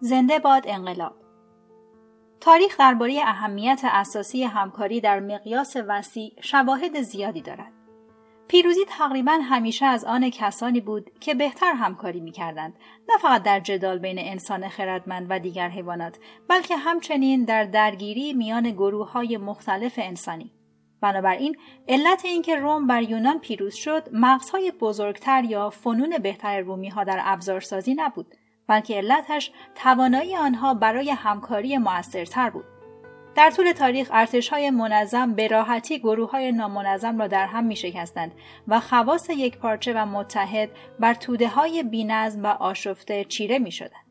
زنده باد انقلاب تاریخ درباره اهمیت اساسی همکاری در مقیاس وسیع شواهد زیادی دارد. پیروزی تقریبا همیشه از آن کسانی بود که بهتر همکاری می کردند نه فقط در جدال بین انسان خردمند و دیگر حیوانات بلکه همچنین در درگیری میان گروه های مختلف انسانی. بنابراین علت اینکه روم بر یونان پیروز شد مغزهای بزرگتر یا فنون بهتر رومی ها در ابزارسازی نبود بلکه علتش توانایی آنها برای همکاری موثرتر بود در طول تاریخ ارتش های منظم به راحتی گروه های نامنظم را در هم می شکستند و خواص یک پارچه و متحد بر توده های بینظم و آشفته چیره می شدند.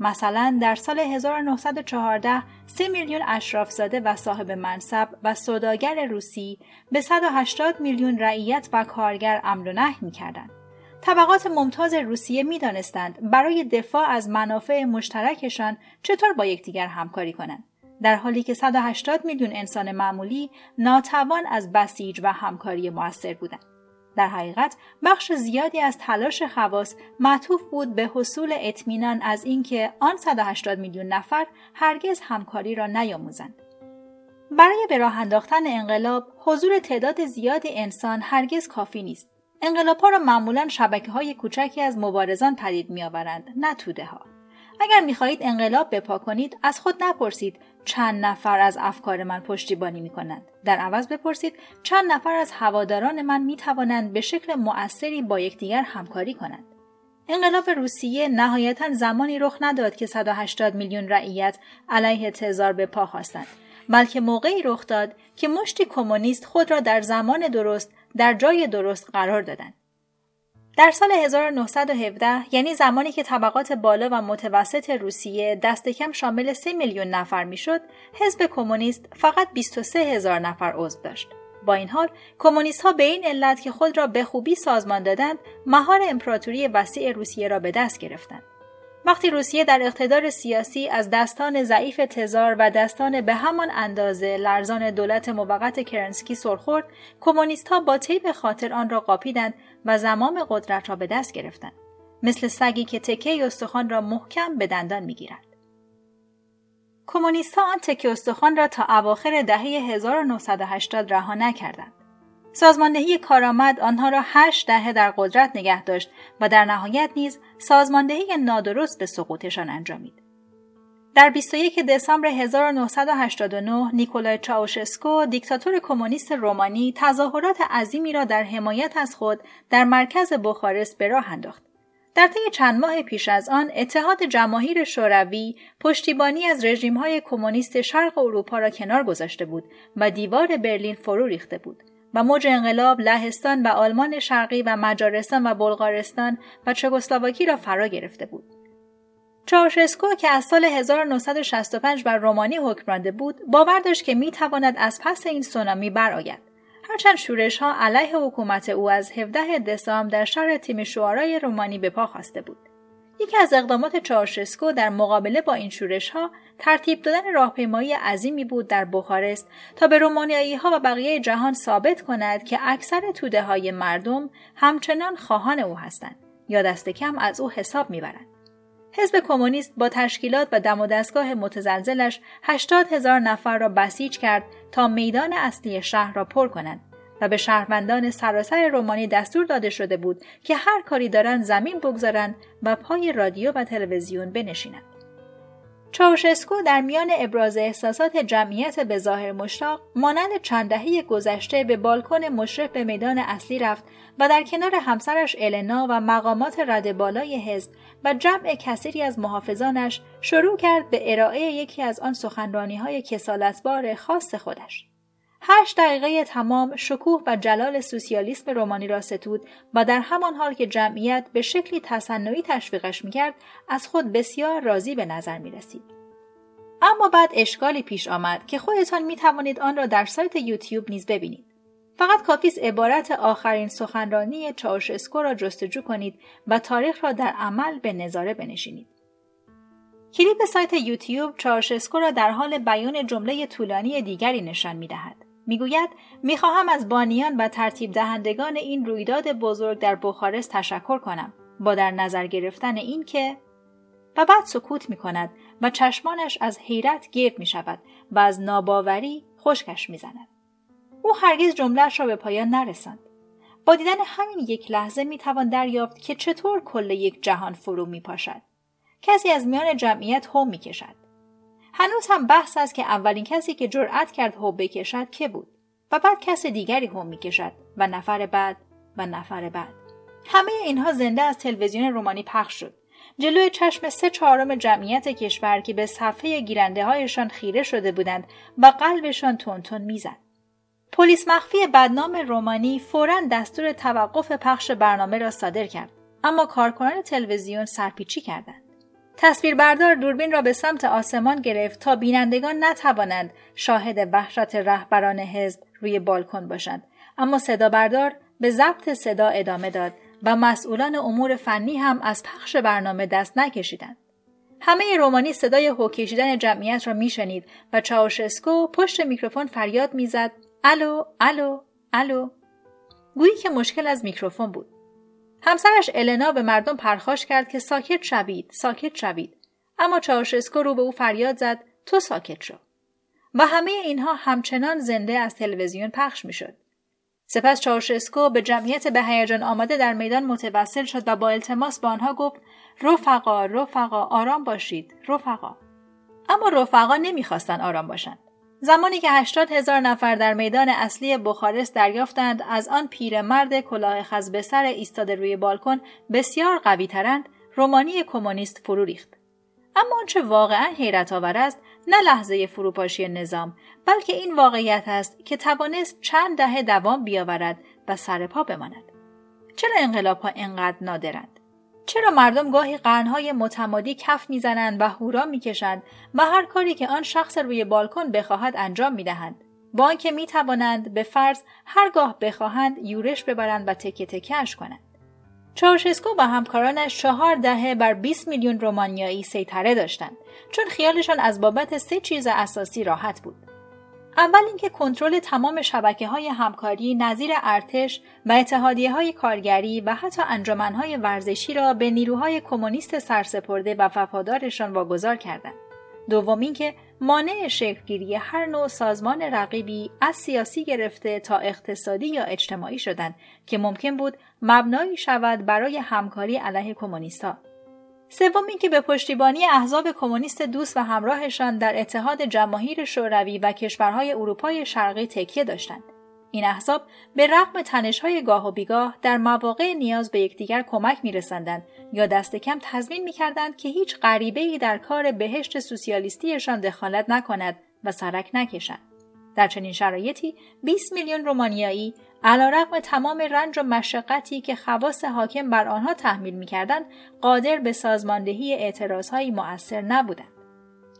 مثلا در سال 1914 3 میلیون اشرافزاده و صاحب منصب و سوداگر روسی به 180 میلیون رعیت و کارگر امر و نهی می‌کردند. طبقات ممتاز روسیه می‌دانستند برای دفاع از منافع مشترکشان چطور با یکدیگر همکاری کنند. در حالی که 180 میلیون انسان معمولی ناتوان از بسیج و همکاری موثر بودند. در حقیقت بخش زیادی از تلاش خواص معطوف بود به حصول اطمینان از اینکه آن 180 میلیون نفر هرگز همکاری را نیاموزند. برای به راه انداختن انقلاب حضور تعداد زیادی انسان هرگز کافی نیست. انقلاب ها را معمولا شبکه های کوچکی از مبارزان پدید میآورند نه توده ها. اگر می‌خواهید انقلاب بپا کنید از خود نپرسید چند نفر از افکار من پشتیبانی می کنند. در عوض بپرسید چند نفر از هواداران من می توانند به شکل مؤثری با یکدیگر همکاری کنند. انقلاب روسیه نهایتا زمانی رخ نداد که 180 میلیون رعیت علیه تزار به پا خواستند بلکه موقعی رخ داد که مشتی کمونیست خود را در زمان درست در جای درست قرار دادند در سال 1917 یعنی زمانی که طبقات بالا و متوسط روسیه دست کم شامل 3 میلیون نفر می‌شد، حزب کمونیست فقط 23 هزار نفر عضو داشت. با این حال کمونیست ها به این علت که خود را به خوبی سازمان دادند مهار امپراتوری وسیع روسیه را به دست گرفتند وقتی روسیه در اقتدار سیاسی از دستان ضعیف تزار و دستان به همان اندازه لرزان دولت موقت کرنسکی سرخورد کمونیست ها با طیب خاطر آن را قاپیدند و زمام قدرت را به دست گرفتند. مثل سگی که تکه استخوان را محکم به دندان می‌گیرد. کمونیست ها آن تکه استخوان را تا اواخر دهه 1980 رها نکردند. سازماندهی کارآمد آنها را هشت دهه در قدرت نگه داشت و در نهایت نیز سازماندهی نادرست به سقوطشان انجامید. در 21 دسامبر 1989 نیکولای چاوشسکو دیکتاتور کمونیست رومانی تظاهرات عظیمی را در حمایت از خود در مرکز بخارست به راه انداخت. در طی چند ماه پیش از آن اتحاد جماهیر شوروی پشتیبانی از رژیم‌های کمونیست شرق اروپا را کنار گذاشته بود و دیوار برلین فرو ریخته بود. و موج انقلاب لهستان و آلمان شرقی و مجارستان و بلغارستان و چکسلواکی را فرا گرفته بود. چاوشسکو که از سال 1965 بر رومانی حکمرانده بود باور داشت که می‌تواند از پس این سونامی برآید هرچند شورش ها علیه حکومت او از 17 دسامبر در شهر تیم شعارای رومانی به پا خواسته بود یکی از اقدامات چاوشسکو در مقابله با این شورش ها ترتیب دادن راهپیمایی عظیمی بود در بخارست تا به رومانیایی ها و بقیه جهان ثابت کند که اکثر توده های مردم همچنان خواهان او هستند یا دست کم از او حساب می‌برند. حزب کمونیست با تشکیلات و دم و دستگاه متزلزلش 80 هزار نفر را بسیج کرد تا میدان اصلی شهر را پر کنند و به شهروندان سراسر رومانی دستور داده شده بود که هر کاری دارند زمین بگذارند و پای رادیو و تلویزیون بنشینند. چاوشسکو در میان ابراز احساسات جمعیت به ظاهر مشتاق مانند چند دهه گذشته به بالکن مشرف به میدان اصلی رفت و در کنار همسرش النا و مقامات رد بالای حزب و جمع کثیری از محافظانش شروع کرد به ارائه یکی از آن سخنرانی های کسالتبار خاص خودش. هشت دقیقه تمام شکوه و جلال سوسیالیسم رومانی را ستود و در همان حال که جمعیت به شکلی تصنعی تشویقش می‌کرد از خود بسیار راضی به نظر می رسید. اما بعد اشکالی پیش آمد که خودتان می توانید آن را در سایت یوتیوب نیز ببینید. فقط کافی عبارت آخرین سخنرانی چاوشسکو را جستجو کنید و تاریخ را در عمل به نظاره بنشینید. کلیپ سایت یوتیوب چاوشسکو را در حال بیان جمله طولانی دیگری نشان می دهد. می‌گوید می‌خواهم از بانیان و ترتیب دهندگان این رویداد بزرگ در بخارست تشکر کنم با در نظر گرفتن اینکه و بعد سکوت می کند و چشمانش از حیرت گرد می شود و از ناباوری خشکش می زند. او هرگز جملهش را به پایان نرساند. با دیدن همین یک لحظه می توان دریافت که چطور کل یک جهان فرو می پاشد. کسی از میان جمعیت هم می کشد. هنوز هم بحث است که اولین کسی که جرأت کرد هو بکشد که بود و بعد کس دیگری هم می کشد و نفر بعد و نفر بعد. همه اینها زنده از تلویزیون رومانی پخش شد. جلوی چشم سه چهارم جمعیت کشور که به صفحه گیرنده هایشان خیره شده بودند و قلبشان تونتون می‌زد. پلیس مخفی بدنام رومانی فورا دستور توقف پخش برنامه را صادر کرد اما کارکنان تلویزیون سرپیچی کردند تصویربردار دوربین را به سمت آسمان گرفت تا بینندگان نتوانند شاهد وحشت رهبران حزب روی بالکن باشند. اما صدا بردار به ضبط صدا ادامه داد و مسئولان امور فنی هم از پخش برنامه دست نکشیدند. همه رومانی صدای هو کشیدن جمعیت را میشنید و چاوشسکو پشت میکروفون فریاد می‌زد. الو الو الو. گویی که مشکل از میکروفون بود. همسرش النا به مردم پرخاش کرد که ساکت شوید ساکت شوید. اما چاوشسکو رو به او فریاد زد تو ساکت شو. و همه اینها همچنان زنده از تلویزیون پخش می‌شد. سپس چاوشسکو به جمعیت به هیجان آماده در میدان متوسل شد و با التماس به آنها گفت رفقا رفقا آرام باشید رفقا. اما رفقا نمی‌خواستند آرام باشند زمانی که هشتاد هزار نفر در میدان اصلی بخارست دریافتند از آن پیرمرد کلاه خز به سر ایستاده روی بالکن بسیار قوی ترند رومانی کمونیست فرو ریخت. اما آنچه واقعا حیرت آور است نه لحظه فروپاشی نظام بلکه این واقعیت است که توانست چند دهه دوام بیاورد و سر پا بماند. چرا انقلاب ها انقدر نادرند؟ چرا مردم گاهی قرنهای متمادی کف می‌زنند و هورا می‌کشند و هر کاری که آن شخص روی بالکن بخواهد انجام می‌دهند؟ با آنکه می‌توانند به فرض هرگاه بخواهند یورش ببرند و تکه تکهاش کنند. چاوشسکو و همکارانش چهار دهه بر 20 میلیون رومانیایی سیطره داشتند چون خیالشان از بابت سه چیز اساسی راحت بود. اول اینکه کنترل تمام شبکه های همکاری نظیر ارتش و اتحادیه های کارگری و حتی های ورزشی را به نیروهای کمونیست سرسپرده و وفادارشان واگذار کردند. دوم اینکه مانع شکلگیری هر نوع سازمان رقیبی از سیاسی گرفته تا اقتصادی یا اجتماعی شدند که ممکن بود مبنایی شود برای همکاری علیه کمونیستها. سوم اینکه به پشتیبانی احزاب کمونیست دوست و همراهشان در اتحاد جماهیر شوروی و کشورهای اروپای شرقی تکیه داشتند. این احزاب به رغم تنشهای گاه و بیگاه در مواقع نیاز به یکدیگر کمک میرساندند یا دست کم تضمین می‌کردند که هیچ غریبهای در کار بهشت سوسیالیستیشان دخالت نکند و سرک نکشند. در چنین شرایطی 20 میلیون رومانیایی علیرغم تمام رنج و مشقتی که خواص حاکم بر آنها تحمیل می‌کردند قادر به سازماندهی اعتراضهایی مؤثر نبودند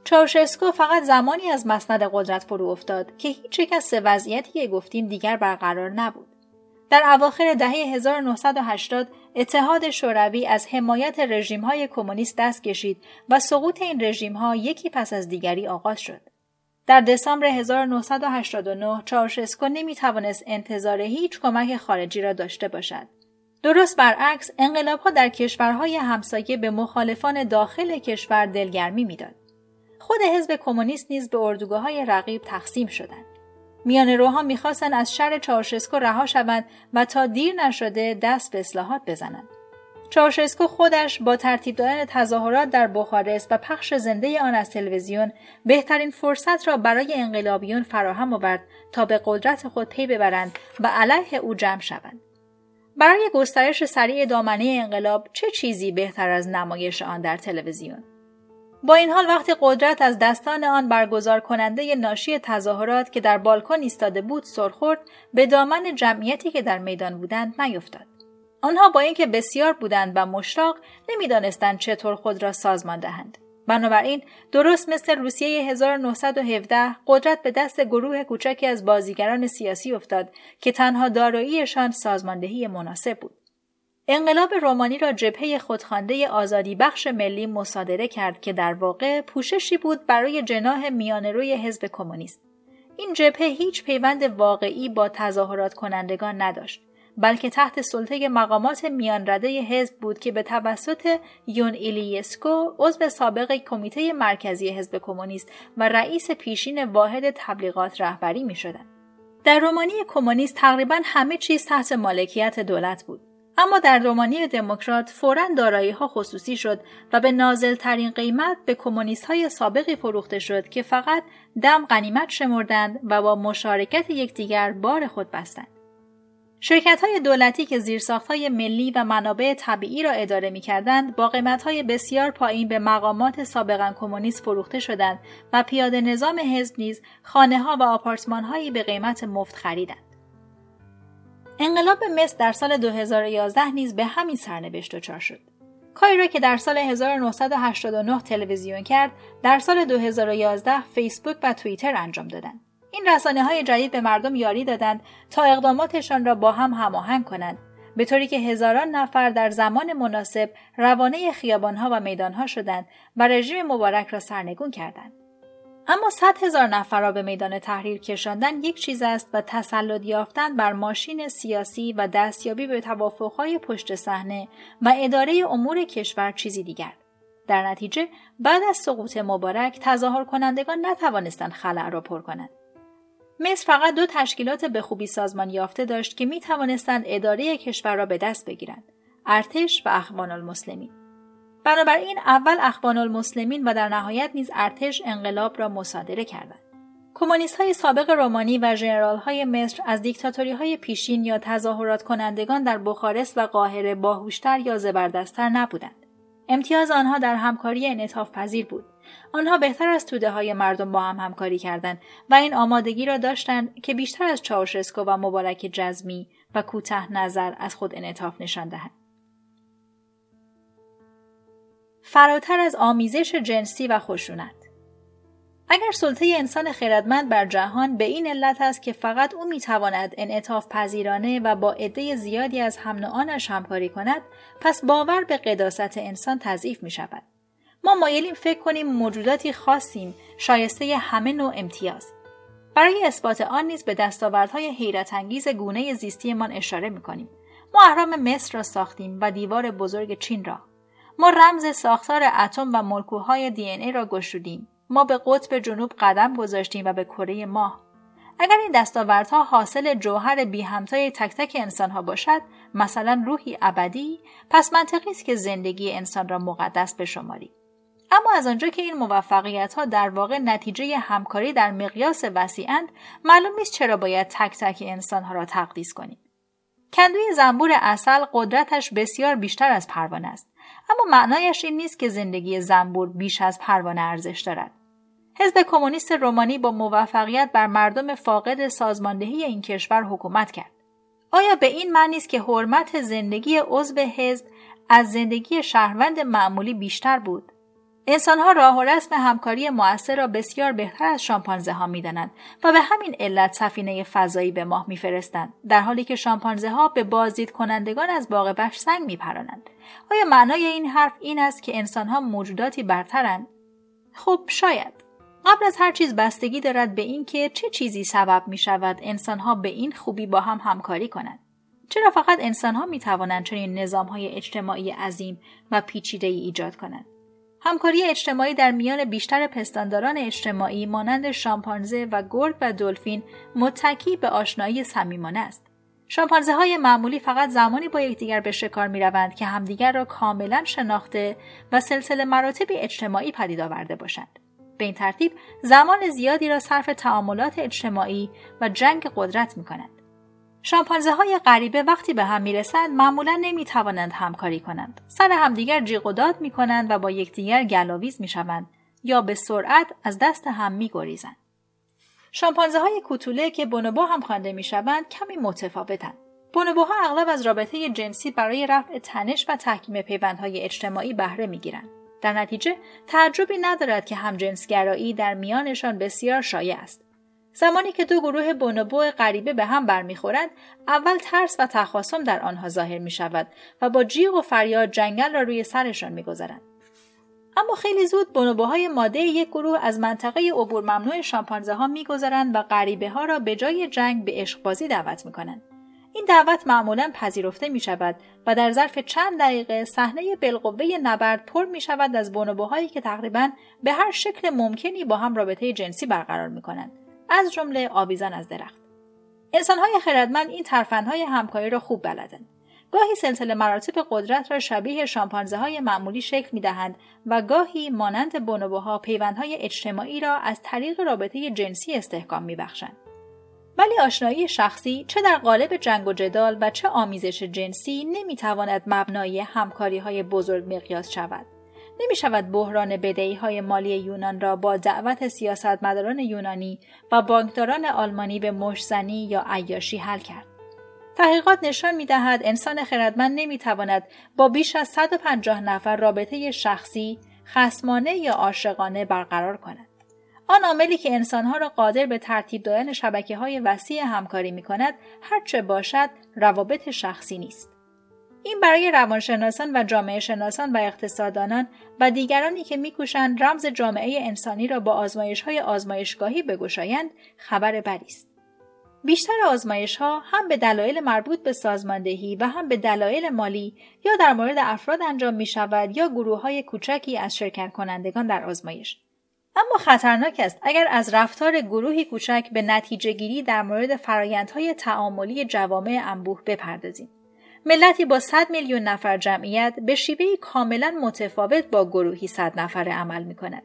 چاوشسکو فقط زمانی از مسند قدرت فرو افتاد که هیچ یک از سه وضعیتی که گفتیم دیگر برقرار نبود در اواخر دهه 1980 اتحاد شوروی از حمایت رژیم‌های کمونیست دست کشید و سقوط این رژیم‌ها یکی پس از دیگری آغاز شد. در دسامبر 1989 چاوشسکو نمی توانست انتظار هیچ کمک خارجی را داشته باشد. درست برعکس انقلابها در کشورهای همسایه به مخالفان داخل کشور دلگرمی می‌داد. خود حزب کمونیست نیز به اردوگاه های رقیب تقسیم شدند. میان روها می‌خواستند از شر چاوشسکو رها شوند و تا دیر نشده دست به اصلاحات بزنند. چاوشسکو خودش با ترتیب دادن تظاهرات در بخارست و پخش زنده آن از تلویزیون بهترین فرصت را برای انقلابیون فراهم آورد تا به قدرت خود پی ببرند و علیه او جمع شوند. برای گسترش سریع دامنه انقلاب چه چیزی بهتر از نمایش آن در تلویزیون؟ با این حال وقتی قدرت از دستان آن برگزار کننده ناشی تظاهرات که در بالکن ایستاده بود سرخورد به دامن جمعیتی که در میدان بودند نیفتاد. آنها با اینکه بسیار بودند و مشتاق نمی‌دانستند چطور خود را سازمان دهند. بنابراین درست مثل روسیه 1917 قدرت به دست گروه کوچکی از بازیگران سیاسی افتاد که تنها داراییشان سازماندهی مناسب بود. انقلاب رومانی را جبهه خودخوانده آزادی بخش ملی مصادره کرد که در واقع پوششی بود برای جناه روی حزب کمونیست. این جبهه هیچ پیوند واقعی با تظاهرات کنندگان نداشت. بلکه تحت سلطه مقامات میان رده حزب بود که به توسط یون ایلیسکو عضو سابق کمیته مرکزی حزب کمونیست و رئیس پیشین واحد تبلیغات رهبری می شدن. در رومانی کمونیست تقریبا همه چیز تحت مالکیت دولت بود. اما در رومانی دموکرات فورا دارایی ها خصوصی شد و به نازل ترین قیمت به کمونیست های سابقی فروخته شد که فقط دم غنیمت شمردند و با مشارکت یکدیگر بار خود بستند. شرکت های دولتی که زیرساخت های ملی و منابع طبیعی را اداره می کردند با قیمت های بسیار پایین به مقامات سابقا کمونیست فروخته شدند و پیاده نظام حزب نیز خانه ها و آپارتمان هایی به قیمت مفت خریدند. انقلاب مصر در سال 2011 نیز به همین سرنوشت دچار شد. کاری که در سال 1989 تلویزیون کرد، در سال 2011 فیسبوک و توییتر انجام دادند. این رسانه های جدید به مردم یاری دادند تا اقداماتشان را با هم هماهنگ کنند به طوری که هزاران نفر در زمان مناسب روانه خیابانها و میدانها شدند و رژیم مبارک را سرنگون کردند. اما صد هزار نفر را به میدان تحریر کشاندن یک چیز است و تسلط یافتن بر ماشین سیاسی و دستیابی به توافقهای پشت صحنه و اداره امور کشور چیزی دیگر. در نتیجه بعد از سقوط مبارک تظاهر کنندگان نتوانستند خلع را پر کنند. مصر فقط دو تشکیلات به خوبی سازمان یافته داشت که می توانستند اداره کشور را به دست بگیرند. ارتش و اخوان المسلمین. بنابراین اول اخوان المسلمین و در نهایت نیز ارتش انقلاب را مصادره کردند. کمونیست های سابق رومانی و ژنرال های مصر از دیکتاتوری های پیشین یا تظاهرات کنندگان در بخارست و قاهره باهوشتر یا زبردستتر نبودند. امتیاز آنها در همکاری انعطاف پذیر بود. آنها بهتر از توده های مردم با هم همکاری کردند و این آمادگی را داشتند که بیشتر از چاوشسکو و مبارک جزمی و کوته نظر از خود انعطاف نشان دهند. فراتر از آمیزش جنسی و خشونت اگر سلطه انسان خردمند بر جهان به این علت است که فقط او می‌تواند انعطاف پذیرانه و با عده زیادی از هم همکاری کند پس باور به قداست انسان تضعیف می شود. ما مایلیم فکر کنیم موجوداتی خاصیم شایسته همه نوع امتیاز. برای اثبات آن نیز به دستاوردهای حیرت انگیز گونه زیستیمان اشاره می کنیم. ما اهرام مصر را ساختیم و دیوار بزرگ چین را. ما رمز ساختار اتم و مولکولهای دی ای را گشودیم. ما به قطب جنوب قدم گذاشتیم و به کره ماه. اگر این دستاوردها حاصل جوهر بی همتای تک تک انسانها باشد مثلا روحی ابدی پس منطقی است که زندگی انسان را مقدس بشماریم اما از آنجا که این موفقیت ها در واقع نتیجه همکاری در مقیاس وسیعند معلوم نیست چرا باید تک تک انسان ها را تقدیس کنیم. کندوی زنبور اصل قدرتش بسیار بیشتر از پروانه است. اما معنایش این نیست که زندگی زنبور بیش از پروانه ارزش دارد. حزب کمونیست رومانی با موفقیت بر مردم فاقد سازماندهی این کشور حکومت کرد. آیا به این معنی است که حرمت زندگی عضو حزب از زندگی شهروند معمولی بیشتر بود؟ انسانها راه و رسم همکاری موثر را بسیار بهتر از شامپانزه ها می‌دانند و به همین علت سفینه فضایی به ماه میفرستند در حالی که شامپانزه ها به بازدید کنندگان از باغ وحش سنگ میپرانند. آیا معنای این حرف این است که انسانها موجوداتی برترند؟ خب شاید. قبل از هر چیز بستگی دارد به اینکه چه چیزی سبب می شود انسانها به این خوبی با هم همکاری کنند. چرا فقط انسانها می توانند چنین نظام های اجتماعی عظیم و پیچیده ای ایجاد کنند؟ همکاری اجتماعی در میان بیشتر پستانداران اجتماعی مانند شامپانزه و گرگ و دلفین متکی به آشنایی صمیمانه است. شامپانزه های معمولی فقط زمانی با یکدیگر به شکار می روند که همدیگر را کاملا شناخته و سلسله مراتب اجتماعی پدید آورده باشند. به این ترتیب زمان زیادی را صرف تعاملات اجتماعی و جنگ قدرت می کنند. شامپانزه های غریبه وقتی به هم می‌رسند معمولا نمی‌توانند همکاری کنند. سر همدیگر جیغ و داد می‌کنند و با یکدیگر گلاویز می‌شوند یا به سرعت از دست هم میگریزند. شامپانزه های کوتوله که بونوبو هم خوانده می‌شوند کمی متفاوتند. بونوبوها اغلب از رابطه جنسی برای رفع تنش و تحکیم پیوندهای اجتماعی بهره می‌گیرند. در نتیجه تعجبی ندارد که همجنسگرایی در میانشان بسیار شایع است. زمانی که دو گروه بونوبو غریبه به هم برمیخورند اول ترس و تخاصم در آنها ظاهر می شود و با جیغ و فریاد جنگل را روی سرشان می‌گذارند اما خیلی زود بونوبوهای ماده یک گروه از منطقه عبور ممنوع شامپانزه ها میگذرند و غریبه ها را به جای جنگ به عشقبازی دعوت می کنند. این دعوت معمولا پذیرفته می شود و در ظرف چند دقیقه صحنه بالقوه نبرد پر می شود از بونوبوهایی که تقریبا به هر شکل ممکنی با هم رابطه جنسی برقرار می کنند از جمله آویزان از درخت انسانهای خردمند این ترفندهای همکاری را خوب بلدند گاهی سلسله مراتب قدرت را شبیه شامپانزه های معمولی شکل می دهند و گاهی مانند بونوبوها پیوندهای اجتماعی را از طریق رابطه جنسی استحکام می بخشند. ولی آشنایی شخصی چه در قالب جنگ و جدال و چه آمیزش جنسی نمی تواند مبنای همکاری های بزرگ مقیاس شود. نمی شود بحران بدهی های مالی یونان را با دعوت سیاستمداران یونانی و بانکداران آلمانی به مشزنی یا عیاشی حل کرد. تحقیقات نشان می دهد انسان خردمند نمی تواند با بیش از 150 نفر رابطه شخصی، خسمانه یا عاشقانه برقرار کند. آن عاملی که انسانها را قادر به ترتیب دادن شبکه های وسیع همکاری می کند هرچه باشد روابط شخصی نیست. این برای روانشناسان و جامعه شناسان و اقتصاددانان و دیگرانی که میکوشند رمز جامعه انسانی را با آزمایش های آزمایشگاهی بگشایند خبر بدی است. بیشتر آزمایش ها هم به دلایل مربوط به سازماندهی و هم به دلایل مالی یا در مورد افراد انجام می شود یا گروه های کوچکی از شرکت کنندگان در آزمایش. اما خطرناک است اگر از رفتار گروهی کوچک به نتیجه گیری در مورد فرایندهای تعاملی جوامع انبوه بپردازیم. ملتی با 100 میلیون نفر جمعیت به شیوهی کاملا متفاوت با گروهی 100 نفره عمل می کند.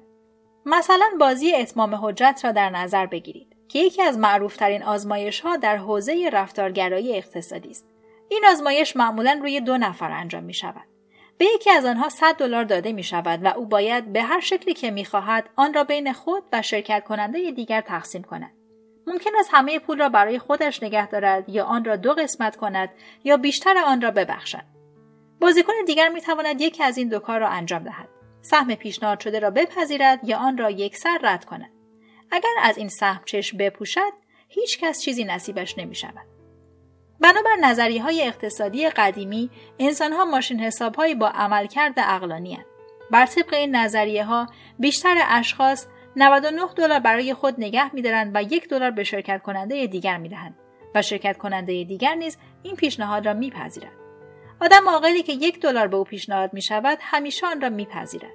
مثلا بازی اتمام حجت را در نظر بگیرید که یکی از معروفترین آزمایش ها در حوزه رفتارگرایی اقتصادی است. این آزمایش معمولا روی دو نفر انجام می شود. به یکی از آنها 100 دلار داده می شود و او باید به هر شکلی که می خواهد آن را بین خود و شرکت کننده دیگر تقسیم کند. ممکن است همه پول را برای خودش نگه دارد یا آن را دو قسمت کند یا بیشتر آن را ببخشد. بازیکن دیگر می تواند یکی از این دو کار را انجام دهد. سهم پیشنهاد شده را بپذیرد یا آن را یکسر رد کند. اگر از این سهم چشم بپوشد، هیچ کس چیزی نصیبش نمی شود. بنابر نظریه های اقتصادی قدیمی انسان ها ماشین حساب با عملکرد اقلانی هست. بر طبق این نظریه ها بیشتر اشخاص 99 دلار برای خود نگه میدارند و یک دلار به شرکت کننده دیگر می‌دهند و شرکت کننده دیگر نیز این پیشنهاد را میپذیرد. آدم عاقلی که یک دلار به او پیشنهاد می شود همیشه آن را میپذیرد.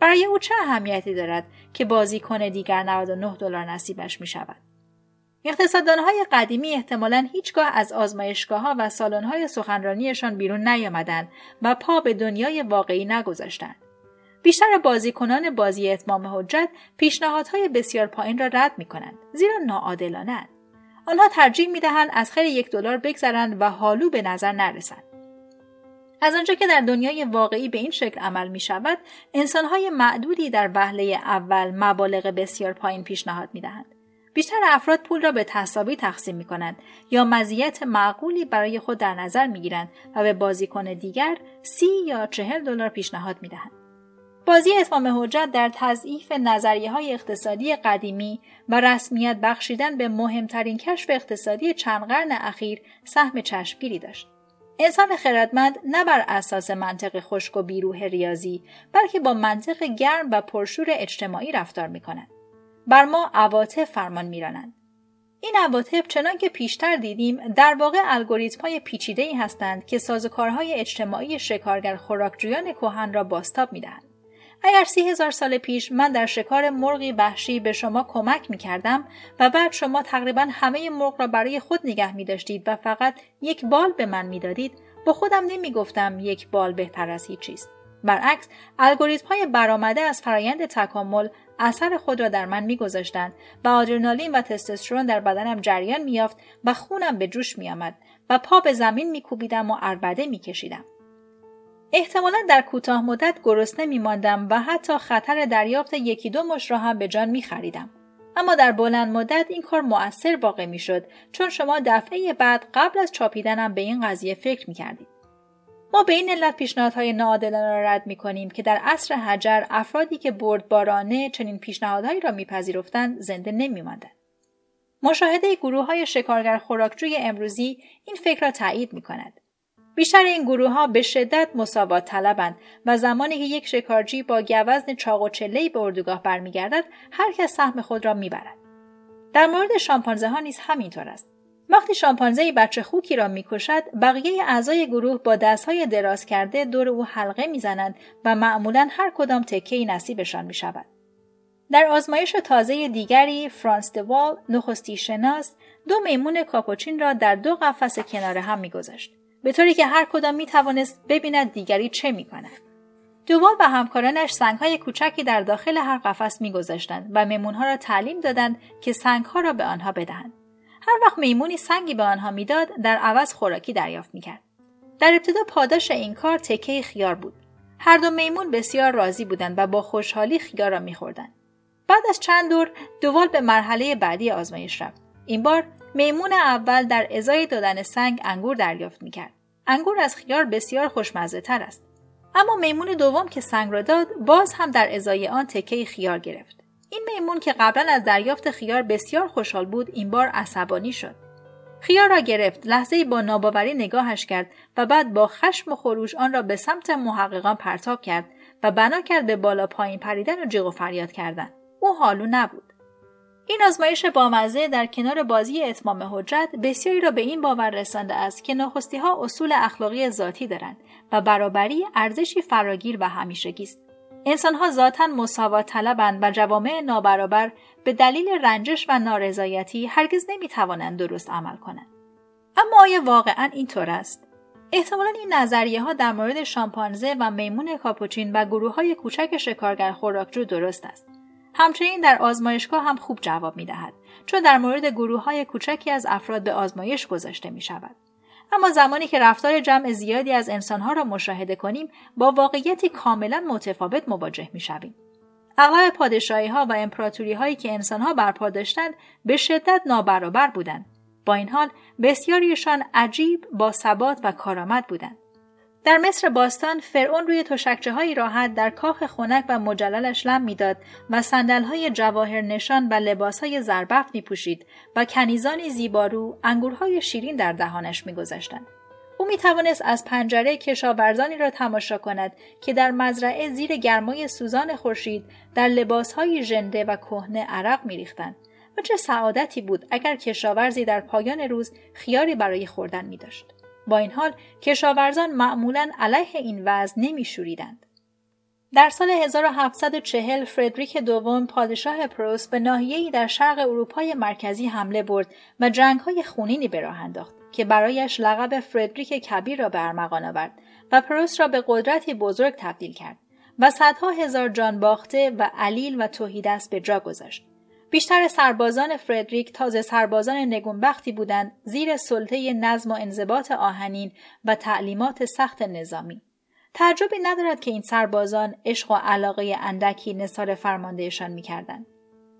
برای او چه اهمیتی دارد که بازیکن دیگر 99 دلار نصیبش می شود؟ اقتصاددانهای قدیمی احتمالا هیچگاه از آزمایشگاه ها و سالن سخنرانیشان بیرون نیامدند و پا به دنیای واقعی نگذاشتند. بیشتر بازیکنان بازی اتمام حجت پیشنهادهای بسیار پایین را رد می کنند زیرا ناعادلانند. آنها ترجیح می دهند از خیر یک دلار بگذرند و حالو به نظر نرسند. از آنجا که در دنیای واقعی به این شکل عمل می شود، انسانهای معدودی در وهله اول مبالغ بسیار پایین پیشنهاد می دهند. بیشتر افراد پول را به تصابی تقسیم می کنند یا مزیت معقولی برای خود در نظر می گیرند و به بازیکن دیگر سی یا چهل دلار پیشنهاد می دهند. بازی اتمام حجت در تضعیف نظریه های اقتصادی قدیمی و رسمیت بخشیدن به مهمترین کشف اقتصادی چند قرن اخیر سهم چشمگیری داشت. انسان خردمند نه بر اساس منطق خشک و بیروح ریاضی بلکه با منطق گرم و پرشور اجتماعی رفتار می کند. بر ما عواطف فرمان میرانند این عواطف چنان که پیشتر دیدیم در واقع الگوریتم های پیچیده ای هستند که سازوکارهای اجتماعی شکارگر خوراکجویان کهن را باستاب می‌دهند اگر سی هزار سال پیش من در شکار مرغی وحشی به شما کمک می کردم و بعد شما تقریبا همه مرغ را برای خود نگه می داشتید و فقط یک بال به من می دادید با خودم نمی گفتم یک بال بهتر از هیچ چیست. برعکس الگوریتم های برآمده از فرایند تکامل اثر خود را در من میگذاشتند و آدرنالین و تستوسترون در بدنم جریان میافت و خونم به جوش میآمد و پا به زمین میکوبیدم و اربده میکشیدم احتمالا در کوتاه مدت گرسنه میماندم و حتی خطر دریافت یکی دو مش را هم به جان میخریدم. اما در بلند مدت این کار مؤثر واقع می‌شد چون شما دفعه بعد قبل از چاپیدنم به این قضیه فکر می‌کردید. ما به این علت پیشنهادهای ناعادلانه را رد می کنیم که در عصر حجر افرادی که بردبارانه چنین پیشنهادهایی را میپذیرفتند زنده نمیماندند مشاهده گروه های شکارگر خوراکجوی امروزی این فکر را تایید می کند. بیشتر این گروه ها به شدت مساوات طلبند و زمانی که یک شکارجی با گوزن چاق و چلهی به اردوگاه برمیگردد هر کس سهم خود را می‌برد. در مورد شامپانزه ها نیز همینطور است. وقتی شامپانزه بچه خوکی را می‌کشد بقیه اعضای گروه با دستهای دراز کرده دور او حلقه می‌زنند و معمولا هر کدام تکه نصیبشان می شود. در آزمایش تازه دیگری فرانس دوال نخستی شناس دو میمون کاپوچین را در دو قفس کنار هم میگذاشت به طوری که هر کدام می توانست ببیند دیگری چه می کند. دوال و همکارانش سنگهای کوچکی در داخل هر قفس میگذاشتند و میمونها را تعلیم دادند که سنگها را به آنها بدهند. هر وقت میمونی سنگی به آنها می‌داد در عوض خوراکی دریافت می‌کرد در ابتدا پاداش این کار تکه خیار بود هر دو میمون بسیار راضی بودند و با خوشحالی خیار را میخوردند بعد از چند دور دوال به مرحله بعدی آزمایش رفت این بار میمون اول در ازای دادن سنگ انگور دریافت می‌کرد. انگور از خیار بسیار خوشمزه تر است. اما میمون دوم که سنگ را داد باز هم در ازای آن تکه خیار گرفت. این میمون که قبلا از دریافت خیار بسیار خوشحال بود این بار عصبانی شد. خیار را گرفت لحظه با ناباوری نگاهش کرد و بعد با خشم و خروش آن را به سمت محققان پرتاب کرد و بنا کرد به بالا پایین پریدن و جیغ و فریاد کردن. او حالو نبود. این آزمایش بامزه در کنار بازی اتمام حجت بسیاری را به این باور رسانده است که نخستی ها اصول اخلاقی ذاتی دارند و برابری ارزشی فراگیر و همیشگی است. انسانها ذاتا مساوات طلبند و جوامع نابرابر به دلیل رنجش و نارضایتی هرگز نمی‌توانند درست عمل کنند. اما آیا واقعا اینطور است؟ احتمالا این نظریه ها در مورد شامپانزه و میمون کاپوچین و گروه های کوچک شکارگر خوراکجو درست است. همچنین در آزمایشگاه هم خوب جواب می دهد چون در مورد گروه های کوچکی از افراد به آزمایش گذاشته می شود. اما زمانی که رفتار جمع زیادی از انسانها را مشاهده کنیم با واقعیتی کاملا متفاوت مواجه می شویم. اغلب پادشاهی ها و امپراتوری هایی که انسانها برپا داشتند به شدت نابرابر بودند. با این حال بسیاریشان عجیب با ثبات و کارآمد بودند. در مصر باستان فرعون روی تشکچه های راحت در کاخ خنک و مجللش لم می‌داد و سندل های جواهر نشان و لباس های زربفت می پوشید و کنیزانی زیبارو انگورهای شیرین در دهانش میگذاشتند. او می توانست از پنجره کشاورزانی را تماشا کند که در مزرعه زیر گرمای سوزان خورشید در لباسهای ژنده و کهنه عرق میریختند و چه سعادتی بود اگر کشاورزی در پایان روز خیاری برای خوردن می داشت. با این حال کشاورزان معمولا علیه این وضع نمیشوریدند. در سال 1740 فردریک دوم پادشاه پروس به ناحیه‌ای در شرق اروپای مرکزی حمله برد و جنگ‌های خونینی به راه انداخت که برایش لقب فردریک کبیر را به ارمغان آورد و پروس را به قدرتی بزرگ تبدیل کرد و صدها هزار جان باخته و علیل و توهیدست به جا گذاشت. بیشتر سربازان فردریک تازه سربازان نگونبختی بودند زیر سلطه نظم و انضباط آهنین و تعلیمات سخت نظامی. تعجبی ندارد که این سربازان عشق و علاقه اندکی نثار فرماندهشان می‌کردند.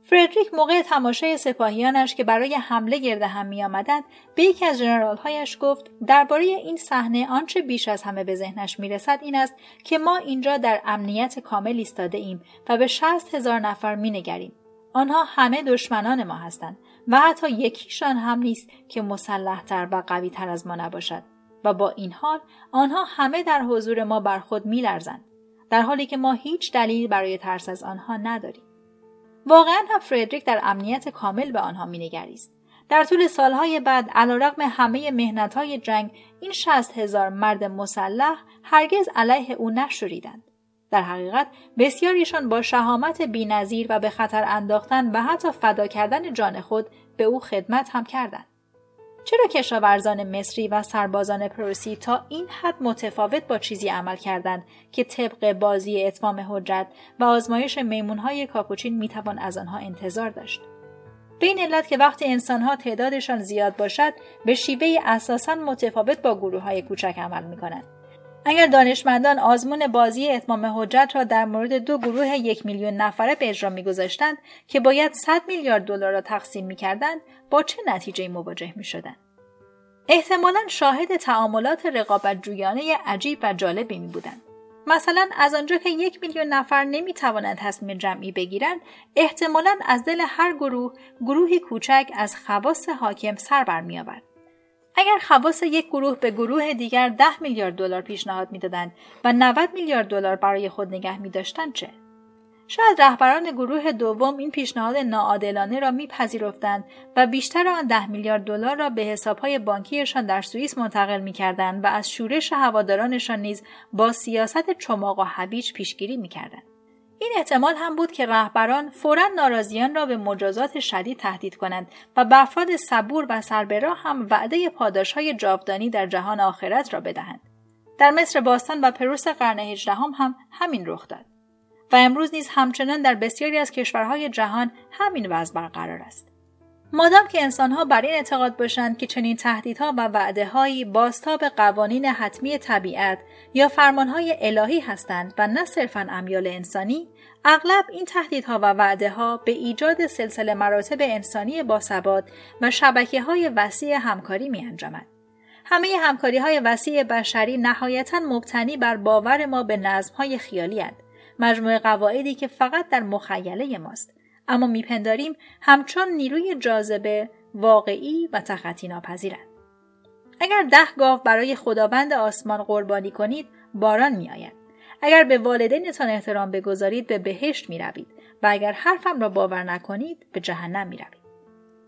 فردریک موقع تماشای سپاهیانش که برای حمله گرده هم می آمدند به یکی از جنرالهایش گفت درباره این صحنه آنچه بیش از همه به ذهنش می رسد این است که ما اینجا در امنیت کامل ایستاده ایم و به شست هزار نفر می نگریم. آنها همه دشمنان ما هستند و حتی یکیشان هم نیست که مسلحتر و قویتر از ما نباشد و با این حال آنها همه در حضور ما بر خود میلرزند در حالی که ما هیچ دلیل برای ترس از آنها نداریم. واقعا هم فردریک در امنیت کامل به آنها مینگریست. در طول سالهای بعد علیرغم همه مهنتهای جنگ این شست هزار مرد مسلح هرگز علیه او نشوریدند. در حقیقت بسیاریشان با شهامت بینظیر و به خطر انداختن و حتی فدا کردن جان خود به او خدمت هم کردند چرا کشاورزان مصری و سربازان پروسی تا این حد متفاوت با چیزی عمل کردند که طبق بازی اتمام حجت و آزمایش میمونهای کاپوچین می‌توان از آنها انتظار داشت به این علت که وقتی انسانها تعدادشان زیاد باشد به شیوه اساسا متفاوت با گروه های کوچک عمل می کنند. اگر دانشمندان آزمون بازی اتمام حجت را در مورد دو گروه یک میلیون نفره به اجرا میگذاشتند که باید 100 میلیارد دلار را تقسیم می‌کردند با چه نتیجه مواجه می‌شدند احتمالا شاهد تعاملات رقابت جویانه عجیب و جالبی می بودند. مثلا از آنجا که یک میلیون نفر نمی توانند تصمیم جمعی بگیرند احتمالا از دل هر گروه گروهی کوچک از خواص حاکم سر برمیآورد اگر خواص یک گروه به گروه دیگر ده میلیارد دلار پیشنهاد می‌دادند و 90 میلیارد دلار برای خود نگه می چه؟ شاید رهبران گروه دوم این پیشنهاد ناعادلانه را میپذیرفتند و بیشتر آن ده میلیارد دلار را به حسابهای بانکیشان در سوئیس منتقل می‌کردند و از شورش هوادارانشان نیز با سیاست چماق و هویج پیشگیری می‌کردند. این احتمال هم بود که رهبران فورا ناراضیان را به مجازات شدید تهدید کنند و به افراد صبور و سربراه هم وعده پاداشهای جاودانی در جهان آخرت را بدهند. در مصر باستان و پروس قرن هجدهم هم همین رخ داد و امروز نیز همچنان در بسیاری از کشورهای جهان همین وضع برقرار است. مادام که انسانها بر این اعتقاد باشند که چنین تهدیدها و وعده هایی بازتاب قوانین حتمی طبیعت یا فرمانهای الهی هستند و نه صرفا امیال انسانی اغلب این تهدیدها و وعده ها به ایجاد سلسله مراتب انسانی باثبات و شبکه های وسیع همکاری می انجامد. همه همکاری های وسیع بشری نهایتا مبتنی بر باور ما به نظم های خیالی مجموعه قواعدی که فقط در مخیله ماست اما میپنداریم همچون نیروی جاذبه واقعی و تخطی ناپذیرند اگر ده گاو برای خداوند آسمان قربانی کنید باران میآید اگر به والدینتان احترام بگذارید به بهشت می روید و اگر حرفم را باور نکنید به جهنم می روید.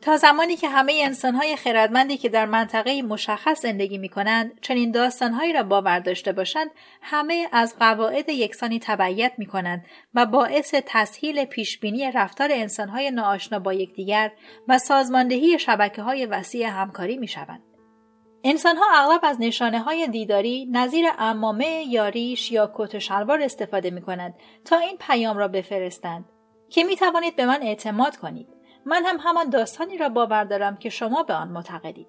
تا زمانی که همه انسانهای خردمندی که در منطقه مشخص زندگی می کنند چنین داستانهایی را باور داشته باشند همه از قواعد یکسانی تبعیت می کنند و باعث تسهیل پیشبینی رفتار انسانهای ناآشنا با یکدیگر و سازماندهی شبکه های وسیع همکاری می شوند. انسانها اغلب از نشانه های دیداری نظیر امامه یا ریش یا کت و شلوار استفاده می کنند تا این پیام را بفرستند که می توانید به من اعتماد کنید. من هم همان داستانی را باور دارم که شما به آن معتقدید.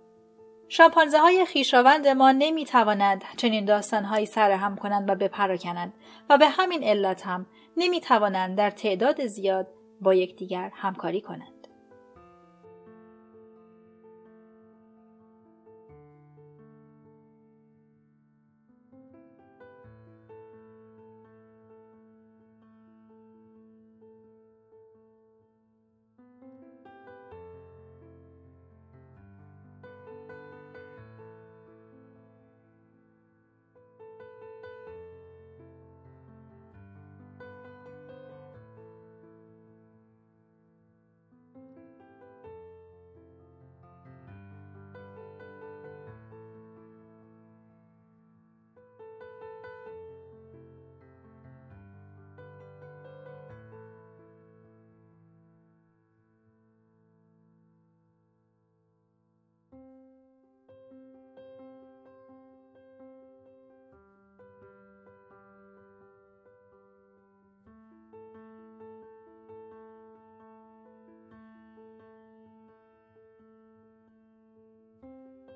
شامپانزه های خیشاوند ما نمی توانند چنین داستانهایی سر هم کنند و بپراکنند و به همین علت هم نمی توانند در تعداد زیاد با یکدیگر همکاری کنند.